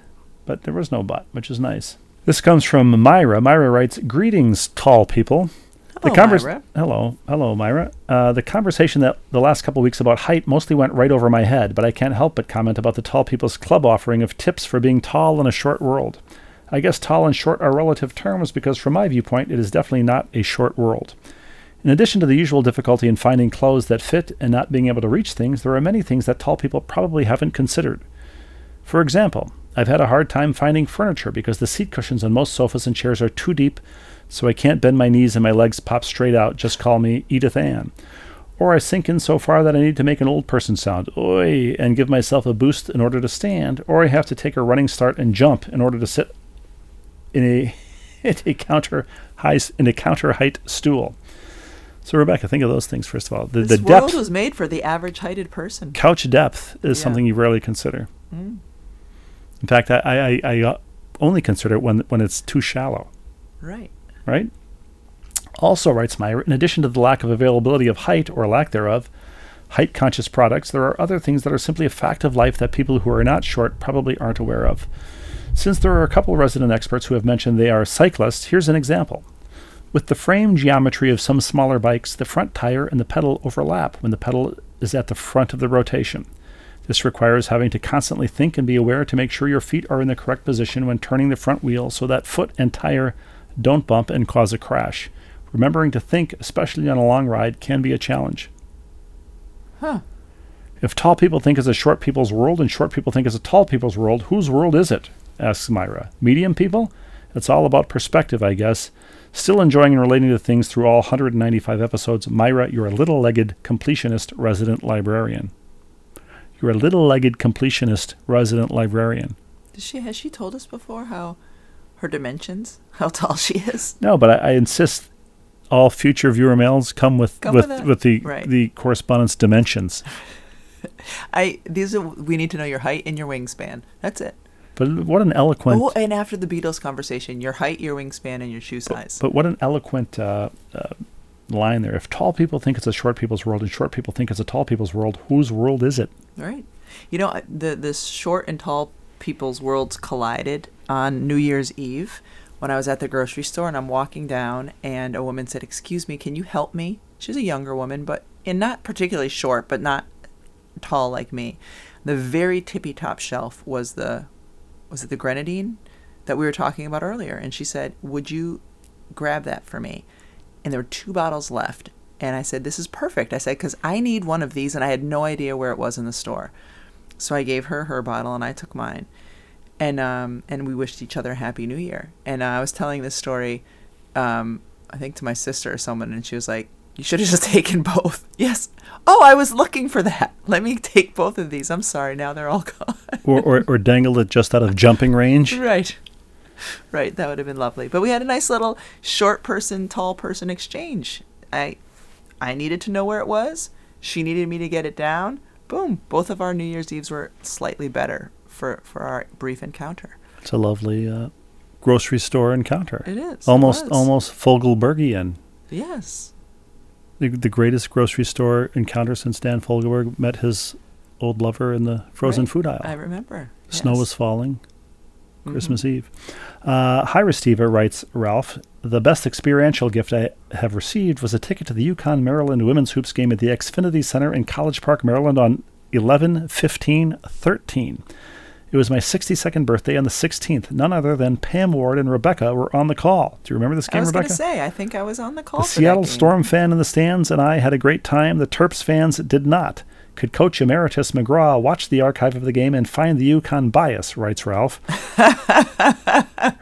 but there was no but, which is nice. This comes from Myra. Myra writes, "Greetings, tall people." Hello, convers- Myra. Hello, hello, Myra. Uh, the conversation that the last couple weeks about height mostly went right over my head, but I can't help but comment about the Tall People's Club offering of tips for being tall in a short world. I guess tall and short are relative terms because, from my viewpoint, it is definitely not a short world. In addition to the usual difficulty in finding clothes that fit and not being able to reach things, there are many things that tall people probably haven't considered. For example, I've had a hard time finding furniture because the seat cushions on most sofas and chairs are too deep, so I can't bend my knees and my legs pop straight out. Just call me Edith Ann. Or I sink in so far that I need to make an old person sound, oi, and give myself a boost in order to stand, or I have to take a running start and jump in order to sit in a, [laughs] in a counter high in a counter height stool. So Rebecca, think of those things first of all. The, This the world depth, was made for the average-heighted person. couch depth is Yeah. something you rarely consider. Mm. In fact, I, I, I- I uh, only consider it when when it's too shallow, Right. Right? Also, writes Myra, in addition to the lack of availability of height or lack thereof, height conscious products, there are other things that are simply a fact of life that people who are not short probably aren't aware of. Since there are a couple resident experts who have mentioned they are cyclists, here's an example. With the frame geometry of some smaller bikes, the front tire and the pedal overlap when the pedal is at the front of the rotation. This requires having to constantly think and be aware to make sure your feet are in the correct position when turning the front wheel so that foot and tire don't bump and cause a crash. Remembering to think, especially on a long ride, can be a challenge. Huh. If tall people think it's a short people's world and short people think it's a tall people's world, whose world is it? asks Myra. Medium people? It's all about perspective, I guess. Still enjoying and relating to things through all 195 episodes, Myra, you're a little legged completionist resident librarian. You're a little legged completionist resident librarian. Does she has she told us before how her dimensions, [laughs] how tall she is? No, but I, I insist all future viewer mails come with Come with, with with, the Right. the correspondence dimensions. [laughs] I these are we need to know your height and your wingspan. That's it. But what an eloquent Oh, and after the Beatles conversation, your height, your wingspan, and your shoe size. But what an eloquent uh, uh, line there. If tall people think it's a short people's world and short people think it's a tall people's world, whose world is it? Right. You know, the this short and tall people's worlds collided on New Year's Eve when I was at the grocery store and I'm walking down and a woman said, "Excuse me, can you help me?" She's a younger woman, but and not particularly short, but not tall like me. The very tippy top shelf was the was it the grenadine that we were talking about earlier and she said, "Would you grab that for me?" And there were two bottles left. And I said, This is perfect. I said, Because I need one of these, and I had no idea where it was in the store. So I gave her her bottle, and I took mine. And um, and we wished each other a happy new year. And uh, I was telling this story, um, I think to my sister or someone, and she was like, You should have just [laughs] taken both. Yes. Oh, I was looking for that. [laughs] Let me take both of these. I'm sorry. Now they're all [laughs] gone. or, or, or dangled it just out of jumping range. right. Right. That would have been lovely. But we had a nice little short person, tall person exchange. I, I needed to know where it was. She needed me to get it down. Boom. Both of our New Year's Eves were slightly better for, for our brief encounter. It's a lovely uh, grocery store encounter. It is. Almost was. almost Fogelbergian. Yes. The, the greatest grocery store encounter since Dan Fogelberg met his old lover in the frozen Right. food aisle. I remember. Snow Yes. was falling. Christmas Eve. Uh, Hi, Restiva, writes Ralph. The best experiential gift I have received was a ticket to the UConn Maryland women's hoops game at the Xfinity Center in College Park, Maryland on 11 15 13. It was my 62nd birthday on the 16th. None other than Pam Ward and Rebecca were on the call. Do you remember this game, I was going Rebecca? to say, I think I was on the call. The Seattle. Storm fan in the stands and I had a great time. The Terps fans did not. Could Coach Emeritus McGraw watch the archive of the game and find the UConn bias, writes Ralph. [laughs]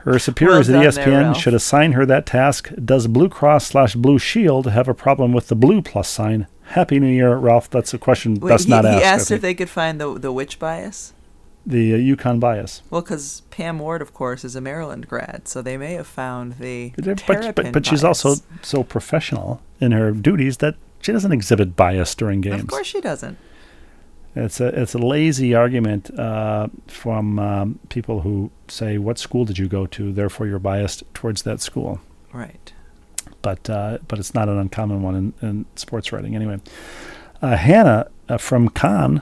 her superiors Well at E done there, ESPN should assign her that task. Does Blue Cross slash Blue Shield have a problem with the blue plus sign? Happy New Year, Ralph. That's a question Wait, he, not he asked. I asked if they could find the the witch bias. The uh, UConn bias. Well, because Pam Ward, of course, is a Maryland grad, so they may have found the But, but, terrapin but she's also so professional in her duties that she doesn't exhibit bias during games. Of course, she doesn't. It's a it's a lazy argument uh, from um, people who say, "What school did you go to? Therefore, you're biased towards that school." Right. But uh, but it's not an uncommon one in, in sports writing. Anyway, uh, Hannah uh, from Con,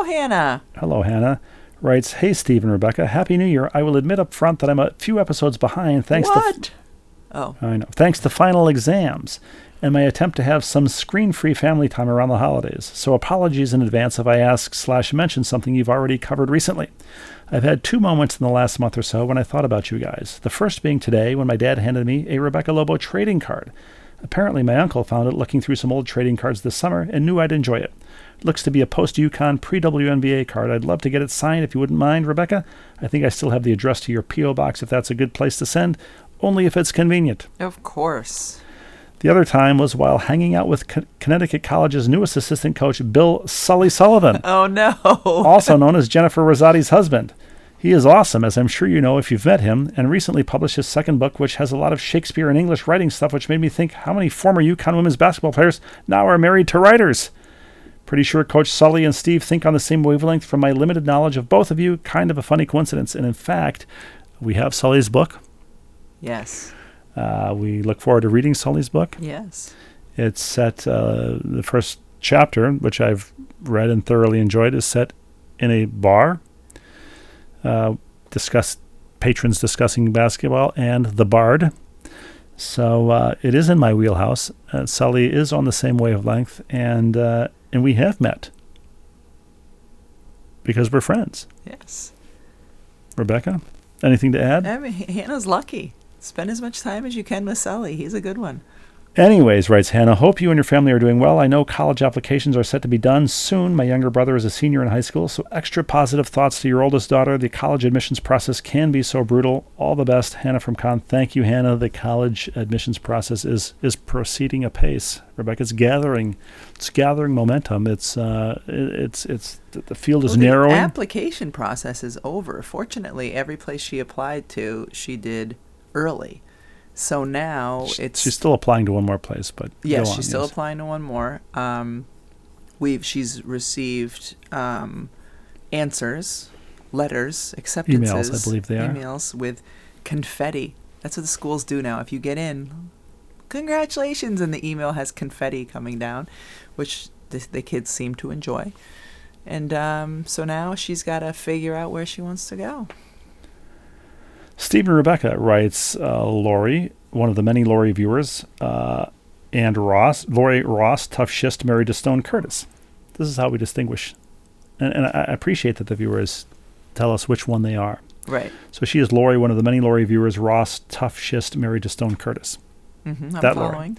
Hello, Hannah. hello Hannah, writes, "Hey Steve and Rebecca, Happy New Year! I will admit up front that I'm a few episodes behind. Thanks to what? oh, I know. Thanks to final exams and my attempt to have some screen-free family time around the holidays. So apologies in advance if I ask slash mention something you've already covered recently. I've had two moments in the last month or so when I thought about you guys. The first being today when my dad handed me a Rebecca Lobo trading card. Apparently, my uncle found it looking through some old trading cards this summer and knew I'd enjoy it. Looks to be a post UConn pre WNBA card. I'd love to get it signed if you wouldn't mind, Rebecca. I think I still have the address to your P.O. box if that's a good place to send, only if it's convenient. of course. The other time was while hanging out with Co- Connecticut College's newest assistant coach, Bill Sully Sullivan, [laughs] Oh no. [laughs] also known as Jennifer Rizzotti's husband. He is awesome, as I'm sure you know if you've met him, and recently published his second book, which has a lot of Shakespeare and English writing stuff, which made me think how many former UConn women's basketball players now are married to writers. Pretty sure Coach Sully and Steve think on the same wavelength from my limited knowledge of both of you. Kind of a funny coincidence. And in fact, we have Sully's book. yes. Uh, we look forward to reading Sully's book. Yes. It's set, uh, the first chapter, which I've read and thoroughly enjoyed, is set in a bar. Uh, discuss patrons discussing basketball and the Bard. So uh, it is in my wheelhouse. Uh, Sully is on the same wavelength, and uh, and we have met because we're friends. Yes. Rebecca, anything to add? I mean, Hannah's lucky. Spend as much time as you can with Sully. He's a good one. Anyways, writes Hannah, hope you and your family are doing well. I know college applications are set to be done soon. My younger brother is a senior in high school, so extra positive thoughts to your oldest daughter. The college admissions process can be so brutal. All the best, Hannah from Con. Thank you, Hannah. The college admissions process is is proceeding apace. Rebecca's gathering, it's gathering momentum. It's uh, it's it's the the field is Well, the narrowing. application process is over. Fortunately, every place she applied to, she did early. So now it's She's still applying to one more place, but yes, go on, she's still yes. applying to one more. Um, we've she's received um, answers, letters, acceptances, emails. I believe they are. emails with confetti. That's what the schools do now. If you get in, congratulations, and the email has confetti coming down, which the, the kids seem to enjoy. And um, so now she's got to figure out where she wants to go. Stephen Rebecca writes uh, Lori, one of the many Lori viewers, uh, and Ross, Lori Ross, tough shist, married to Stone Curtis. This is how we distinguish. And, and I appreciate that the viewers tell us which one they are. Right. So she is Lori, one of the many Lori viewers, Ross, tough shist, married to Stone Curtis. Mm-hmm, I'm That Lori. following.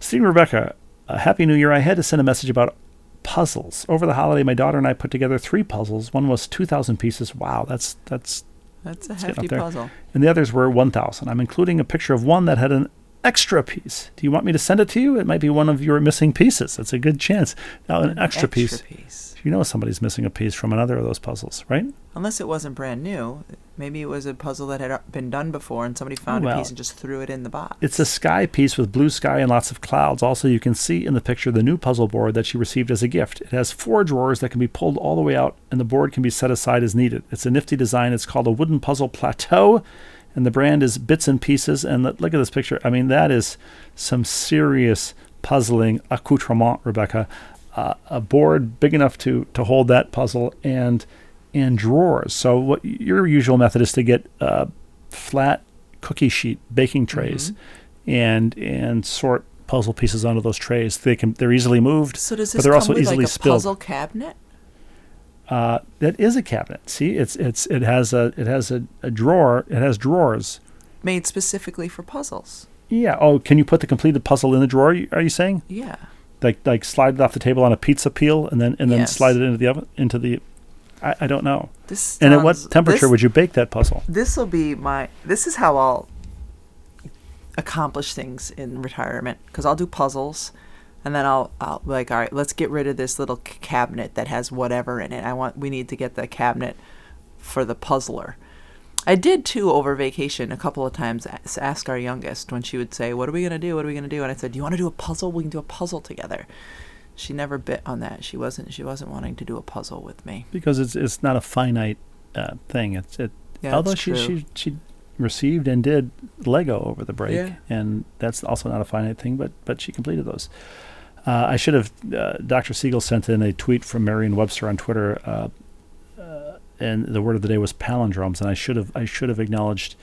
Stephen Rebecca, uh, Happy New Year. I had to send a message about puzzles. Over the holiday, my daughter and I put together three puzzles. One was 2,000 pieces. Wow, that's that's That's a hefty puzzle. and the others were 1,000. I'm including a picture of one that had an extra piece. Do you want me to send it to you? It might be one of your missing pieces. That's a good chance. Now, an, extra, piece. piece. You know somebody's missing a piece from another of those puzzles, right? Unless it wasn't brand new. Maybe it was a puzzle that had been done before and somebody found Well, a piece and just threw it in the box. It's a sky piece with blue sky and lots of clouds. Also, you can see in the picture the new puzzle board that she received as a gift. It has four drawers that can be pulled all the way out, and the board can be set aside as needed. It's a nifty design. It's called a wooden puzzle plateau, and the brand is Bits and Pieces. And look at this picture. I mean, that is some serious puzzling accoutrement, Rebecca. Uh, a board big enough to to hold that puzzle and and drawers. So what your usual method is to get uh, flat cookie sheet baking trays and and sort puzzle pieces onto those trays. They can they're easily moved, so does but this they're come also with easily like a spilled. puzzle cabinet? Uh, that is a cabinet. See, it's it's it has a it has a, a drawer. It has drawers. Made specifically for puzzles. Yeah. Oh, can you put the completed puzzle in the drawer? Are you saying Yeah. Like like slide it off the table on a pizza peel and then and then Yes. slide it into the oven into the? I, I don't know. This And at what temperature this- would you bake that puzzle? This will be my. This is how I'll accomplish things in retirement because I'll do puzzles, and then I'll I'll be like, all right, let's get rid of this little cabinet that has whatever in it. I want. We need to get the cabinet for the puzzler. I did too over vacation a couple of times. Ask our youngest when she would say, "What are we gonna do? What are we gonna do?" And I said, "Do you want to do a puzzle? We can do a puzzle together." She never bit on that. She wasn't. She wasn't wanting to do a puzzle with me. Because it's it's not a finite uh, thing. It's it. Yeah, although she she she received and did Lego over the break, Yeah. and that's also not a finite thing. But but she completed those. Uh, I should have. Uh, Dr. Siegel sent in a tweet from Merriam-Webster on Twitter, uh, and the word of the day was palindromes. And I should have I should have acknowledged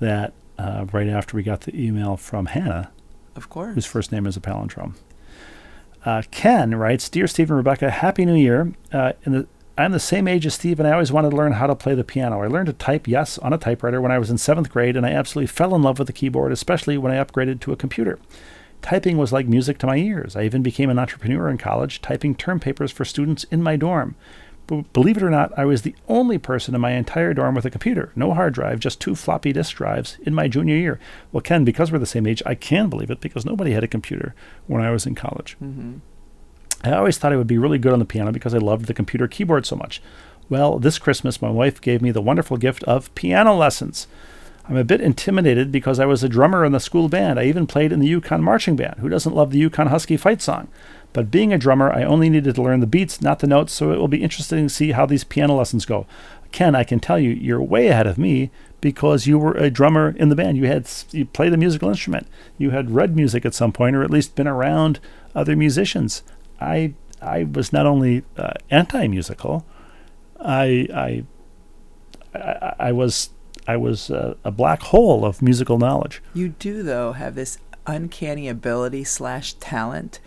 that uh, right after we got the email from Hannah, Of course. whose first name is a palindrome. Uh, Ken writes, "Dear Steve and Rebecca, Happy New Year. Uh, in the, I'm the same age as Steve, and I always wanted to learn how to play the piano. I learned to type yes on a typewriter when I was in seventh grade, and I absolutely fell in love with the keyboard, especially when I upgraded to a computer. Typing was like music to my ears. I even became an entrepreneur in college, typing term papers for students in my dorm. B- believe it or not, I was the only person in my entire dorm with a computer. No hard drive, just two floppy disk drives in my junior year. Well, Ken, because we're the same age, I can believe it because nobody had a computer when I was in college. Mm-hmm. I always thought I would be really good on the piano because I loved the computer keyboard so much. Well, this Christmas, my wife gave me the wonderful gift of piano lessons. I'm a bit intimidated because I was a drummer in the school band. I even played in the UConn marching band. Who doesn't love the UConn Husky fight song? But being a drummer, I only needed to learn the beats, not the notes, so it will be interesting to see how these piano lessons go. Ken, I can tell you, you're way ahead of me because you were a drummer in the band. You had you played a musical instrument. You had read music at some point, or at least been around other musicians. I I was not only uh, anti-musical, I I I, was I was uh, a black hole of musical knowledge. You do, though, have this uncanny ability slash talent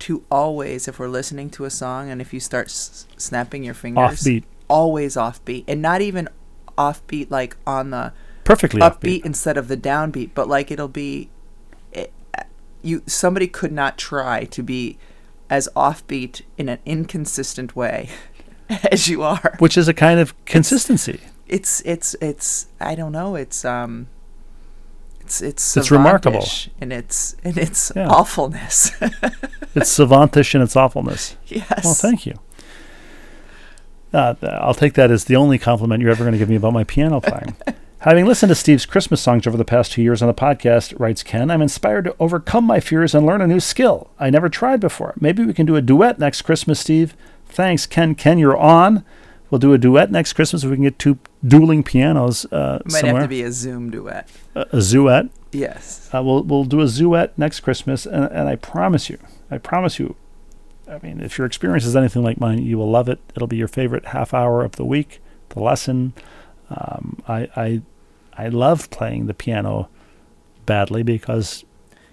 to always, if we're listening to a song and if you start s- snapping your fingers, Offbeat. always offbeat, and not even offbeat like on the Perfectly upbeat offbeat. instead of the downbeat, but like it'll be, it, you somebody could not try to be as offbeat in an inconsistent way [laughs] as you are. which is a kind of consistency. It's it's it's I don't know. It's um. It's it's It's remarkable. in its in its Yeah. awfulness. [laughs] It's savantish in its awfulness. yes. Well, thank you. Uh, I'll take that as the only compliment you're ever going to give me about my piano playing. [laughs] Having listened to Steve's Christmas songs over the past two years on the podcast, writes Ken, I'm inspired to overcome my fears and learn a new skill I never tried before. Maybe we can do a duet next Christmas, Steve. Thanks, Ken. Ken, you're on. We'll do a duet next Christmas if we can get two dueling pianos uh, might somewhere. have to be a Zoom duet. a, a duet. Yes. Uh, we'll we'll do a duet next Christmas, and, and I promise you, I promise you. I mean, if your experience is anything like mine, you will love it. It'll be your favorite half hour of the week. The lesson. Um, I I I love playing the piano badly because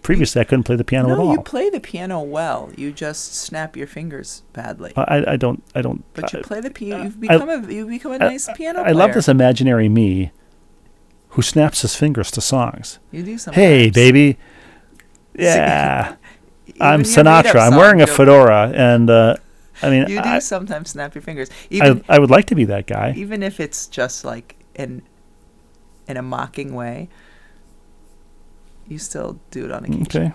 previously I couldn't play the piano at no, all. you play the piano well. You just snap your fingers badly. I I don't I don't. but you play the piano. You've become a you've become a I- nice piano Player. I love this imaginary me, who snaps his fingers to songs. You do sometimes. Hey, baby. [laughs] Yeah. I'm Even your made-up Sinatra. I'm wearing a fedora, and uh, I mean, You do I, sometimes snap your fingers, I, I would like to be that guy. even if it's just like in in a mocking way. You still do it on occasion. Okay.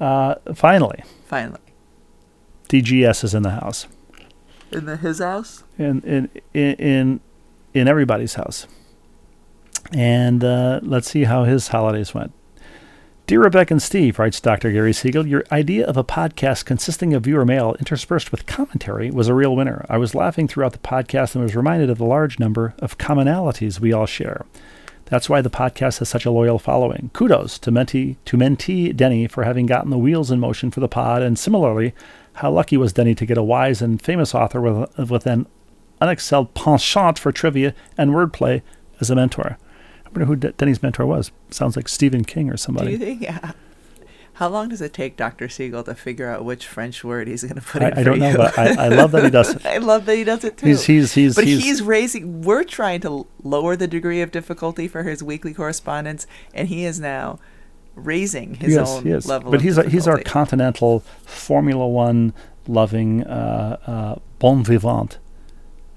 Uh, finally, Finally, DGS is in the house. in the his house. in in in in, in everybody's house. And uh, let's see how his holidays went. Dear Rebecca and Steve, writes Dr. Gary Siegel, your idea of a podcast consisting of viewer mail interspersed with commentary was a real winner. I was laughing throughout the podcast and was reminded of the large number of commonalities we all share. That's why the podcast has such a loyal following. Kudos to mentee, to mentee Denny for having gotten the wheels in motion for the pod, and similarly, how lucky was Denny to get a wise and famous author with, with an unexcelled penchant for trivia and wordplay as a mentor. I wonder who De- Denny's mentor was. Sounds like Stephen King or Do somebody. you think? [laughs] Yeah. How long does it take Dr. Siegel to figure out which French word he's going to put I- in I don't know, but I- I love that he does [laughs] it. I love that he does it too. He's- he's- he's- but he's- he's, raising. We're trying to lower the degree of difficulty for his weekly correspondence, and he is now raising his yes, own yes. level. But he's a, he's our continental Formula One loving uh, uh, bon vivant,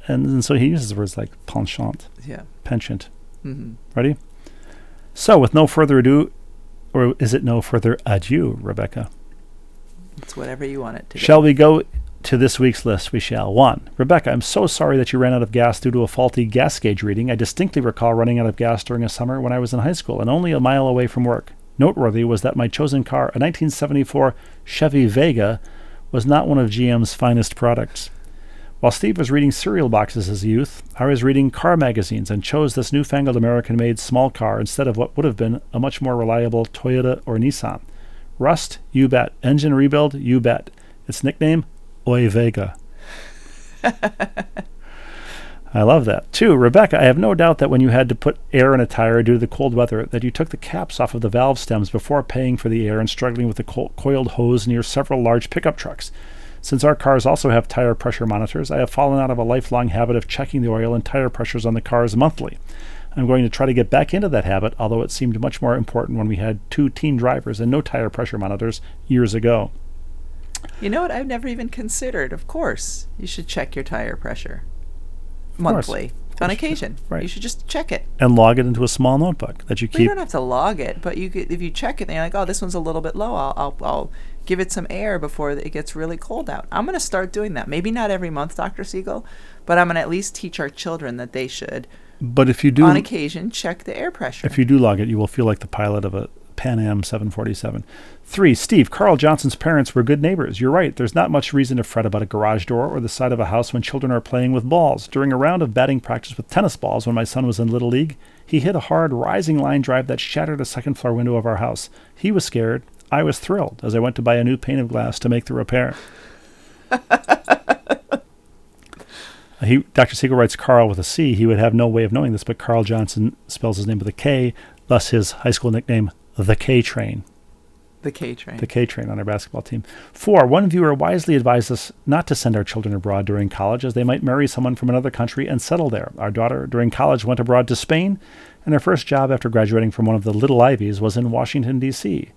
and, and so he uses words like penchant, Yeah. penchant. Mhm. Ready? So, with no further ado, or is it no further adieu, Rebecca? It's whatever you want it to. be. Shall we go to this week's list? We shall. One, Rebecca, I'm so sorry that you ran out of gas due to a faulty gas gauge reading. I distinctly recall running out of gas during a summer when I was in high school and only a mile away from work. Noteworthy was that my chosen car, a 1974 Chevy Vega, was not one of GM's finest products. While Steve was reading cereal boxes as a youth, I was reading car magazines and chose this newfangled American made small car instead of what would have been a much more reliable Toyota or Nissan. Rust, you bet. Engine rebuild, you bet. Its nickname, Oi Vega. [laughs] I love that. Two, Rebecca, I have no doubt that when you had to put air in a tire due to the cold weather, that you took the caps off of the valve stems before paying for the air and struggling with the co- coiled hose near several large pickup trucks. Since our cars also have tire pressure monitors, I have fallen out of a lifelong habit of checking the oil and tire pressures on the cars monthly. I'm going to try to get back into that habit, although it seemed much more important when we had two teen drivers and no tire pressure monitors years ago. You know what? I've never even considered. Of course, you should check your tire pressure monthly on occasion. Right. You should just check it. And log it into a small notebook that you Well, you don't have to log it, but you could, if you check it and you're like, oh, this one's a little bit low, I'll, I'll, I'll give it some air before it gets really cold out. I'm going to start doing that. Maybe not every month, Dr. Siegel, but I'm going to at least teach our children that they should, But if you do, on occasion, check the air pressure. if you do log it, you will feel like the pilot of a Pan Am 747. Three, Steve, Carl Johnson's parents were good neighbors. You're right. There's not much reason to fret about a garage door or the side of a house when children are playing with balls. During a round of batting practice with tennis balls when my son was in Little League, he hit a hard rising line drive that shattered a second floor window of our house. He was scared. I was thrilled as I went to buy a new pane of glass to make the repair. [laughs] He, Dr. Siegel writes Carl with a C. He would have no way of knowing this, but Carl Johnson spells his name with a K, thus his high school nickname, the K Train. the K train. The K Train on our basketball team. Four, one viewer wisely advised us not to send our children abroad during college as they might marry someone from another country and settle there. Our daughter during college went abroad to Spain, and her first job after graduating from one of the Little Ivies was in Washington, D.C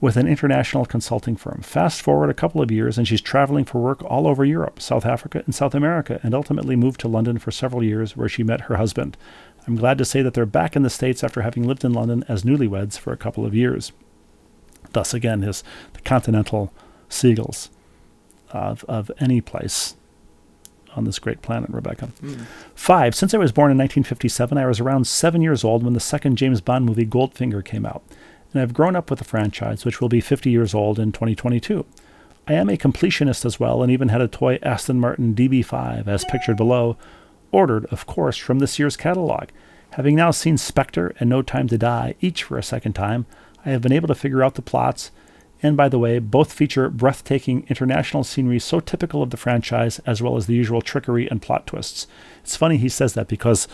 with an international consulting firm. Fast forward a couple of years, and she's traveling for work all over Europe, South Africa, and South America, and ultimately moved to London for several years, where she met her husband. I'm glad to say that they're back in the States after having lived in London as newlyweds for a couple of years. Thus, again, his the continental seagulls of, of any place on this great planet, Rebecca. Hmm. Five, since I was born in 1957, I was around seven years old when the second James Bond movie Goldfinger came out and I've grown up with the franchise, which will be 50 years old in 2022. I am a completionist as well, and even had a toy Aston Martin DB5, as pictured below, ordered, of course, from this year's catalog. Having now seen Spectre and No Time to Die each for a second time, I have been able to figure out the plots, and by the way, both feature breathtaking international scenery so typical of the franchise, as well as the usual trickery and plot twists. It's funny he says that because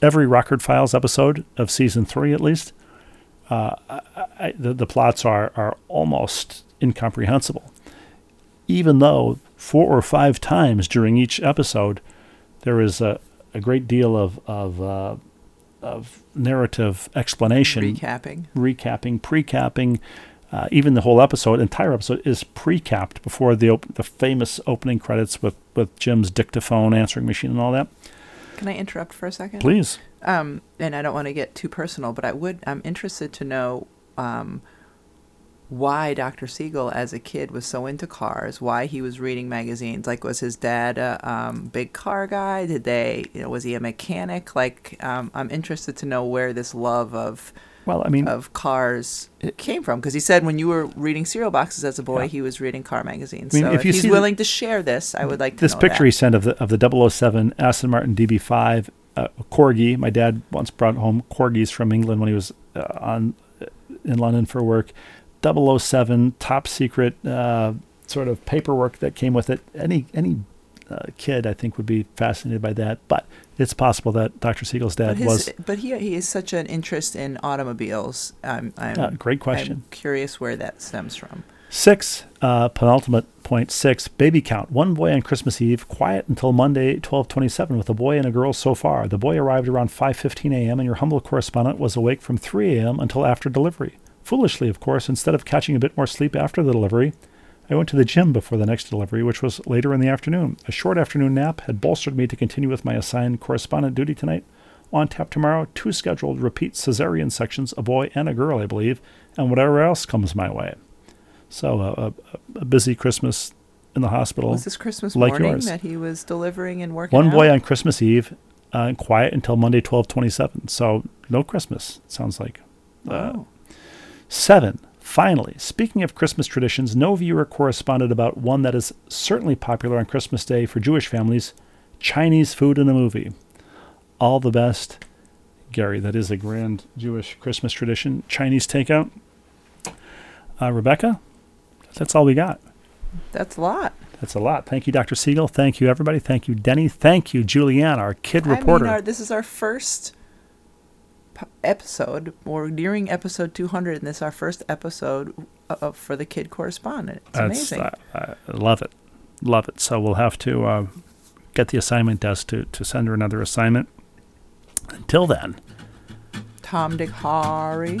every Rockford Files episode of season three, at least, uh, I, I, the, the plots are, are almost incomprehensible. Even though four or five times during each episode, there is a, a great deal of, of, uh, of narrative explanation, Recapping. recapping, precapping. Uh, even the whole episode, entire episode, is pre-capped before the op- the famous opening credits with, with Jim's dictaphone answering machine and all that. can I interrupt for a second? Please. Um, and I don't want to get too personal, but I would. I'm interested to know um, why Dr. Siegel, as a kid, was so into cars. Why he was reading magazines. Like, was his dad a um, big car guy? Did they? You know, was he a mechanic? Like, um, I'm interested to know where this love of Well, I mean, of cars it, came from because he said when you were reading cereal boxes as a boy, Yeah. he was reading car magazines. I mean, so if if, he's see the- willing to share this, I would like to this picture that. he sent of the of the 007 Aston Martin DB5 uh, corgi. My dad once brought home corgis from England when he was uh, on uh, in London for work. 007 top secret uh, sort of paperwork that came with it. Any any uh, kid I think would be fascinated by that. But it's possible that Dr. Siegel's dad But, his, was but he he has such an interest in automobiles. I'm, I'm Uh, great question. I'm curious where that stems from. Six, uh, penultimate point six, baby count. One boy on Christmas Eve, quiet until Monday, 1227, with a boy and a girl so far. The boy arrived around 5.15 a.m., and your humble correspondent was awake from 3 a.m. until after delivery. Foolishly, of course, instead of catching a bit more sleep after the delivery, I went to the gym before the next delivery, which was later in the afternoon. A short afternoon nap had bolstered me to continue with my assigned correspondent duty tonight. On tap tomorrow, two scheduled repeat cesarean sections, a boy and a girl, I believe, and whatever else comes my way. So a, a, a busy Christmas in the hospital. Was this Christmas like morning yours. that he was delivering and working? One boy on Christmas Eve, uh, quiet until Monday, twelve twenty-seven. So no Christmas. Sounds like. Uh, Oh. Seven. Finally, speaking of Christmas traditions, no viewer corresponded about one that is certainly popular on Christmas Day for Jewish families: Chinese food in a movie. All the best, Gary. That is a grand Jewish Christmas tradition. Chinese takeout. Uh, Rebecca, that's all we got. That's a lot. That's a lot. Thank you, Dr. Siegel. Thank you, everybody. Thank you, Denny. Thank you, Julianne, our kid reporter. I mean, our, this is our first episode. We're nearing episode 200, and this is our first episode uh, uh, for the kid correspondent. It's That's, amazing. uh, I love it. Love it. So we'll have to uh, get the assignment desk to, to send her another assignment. Until then, Tom, Dick, Harry.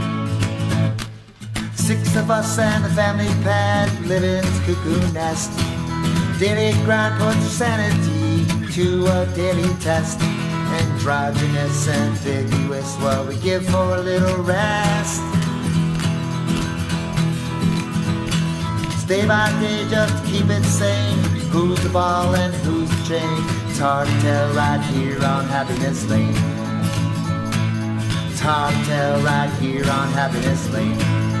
Six of us and the family pet live in cuckoo nest. Daily grind puts sanity to a daily test. Androgynous, ambiguous, what we give for a little rest. Day by day, just keep it sane. Who's the ball and who's the chain? It's hard to tell right here on Happiness Lane. It's hard to tell right here on Happiness Lane.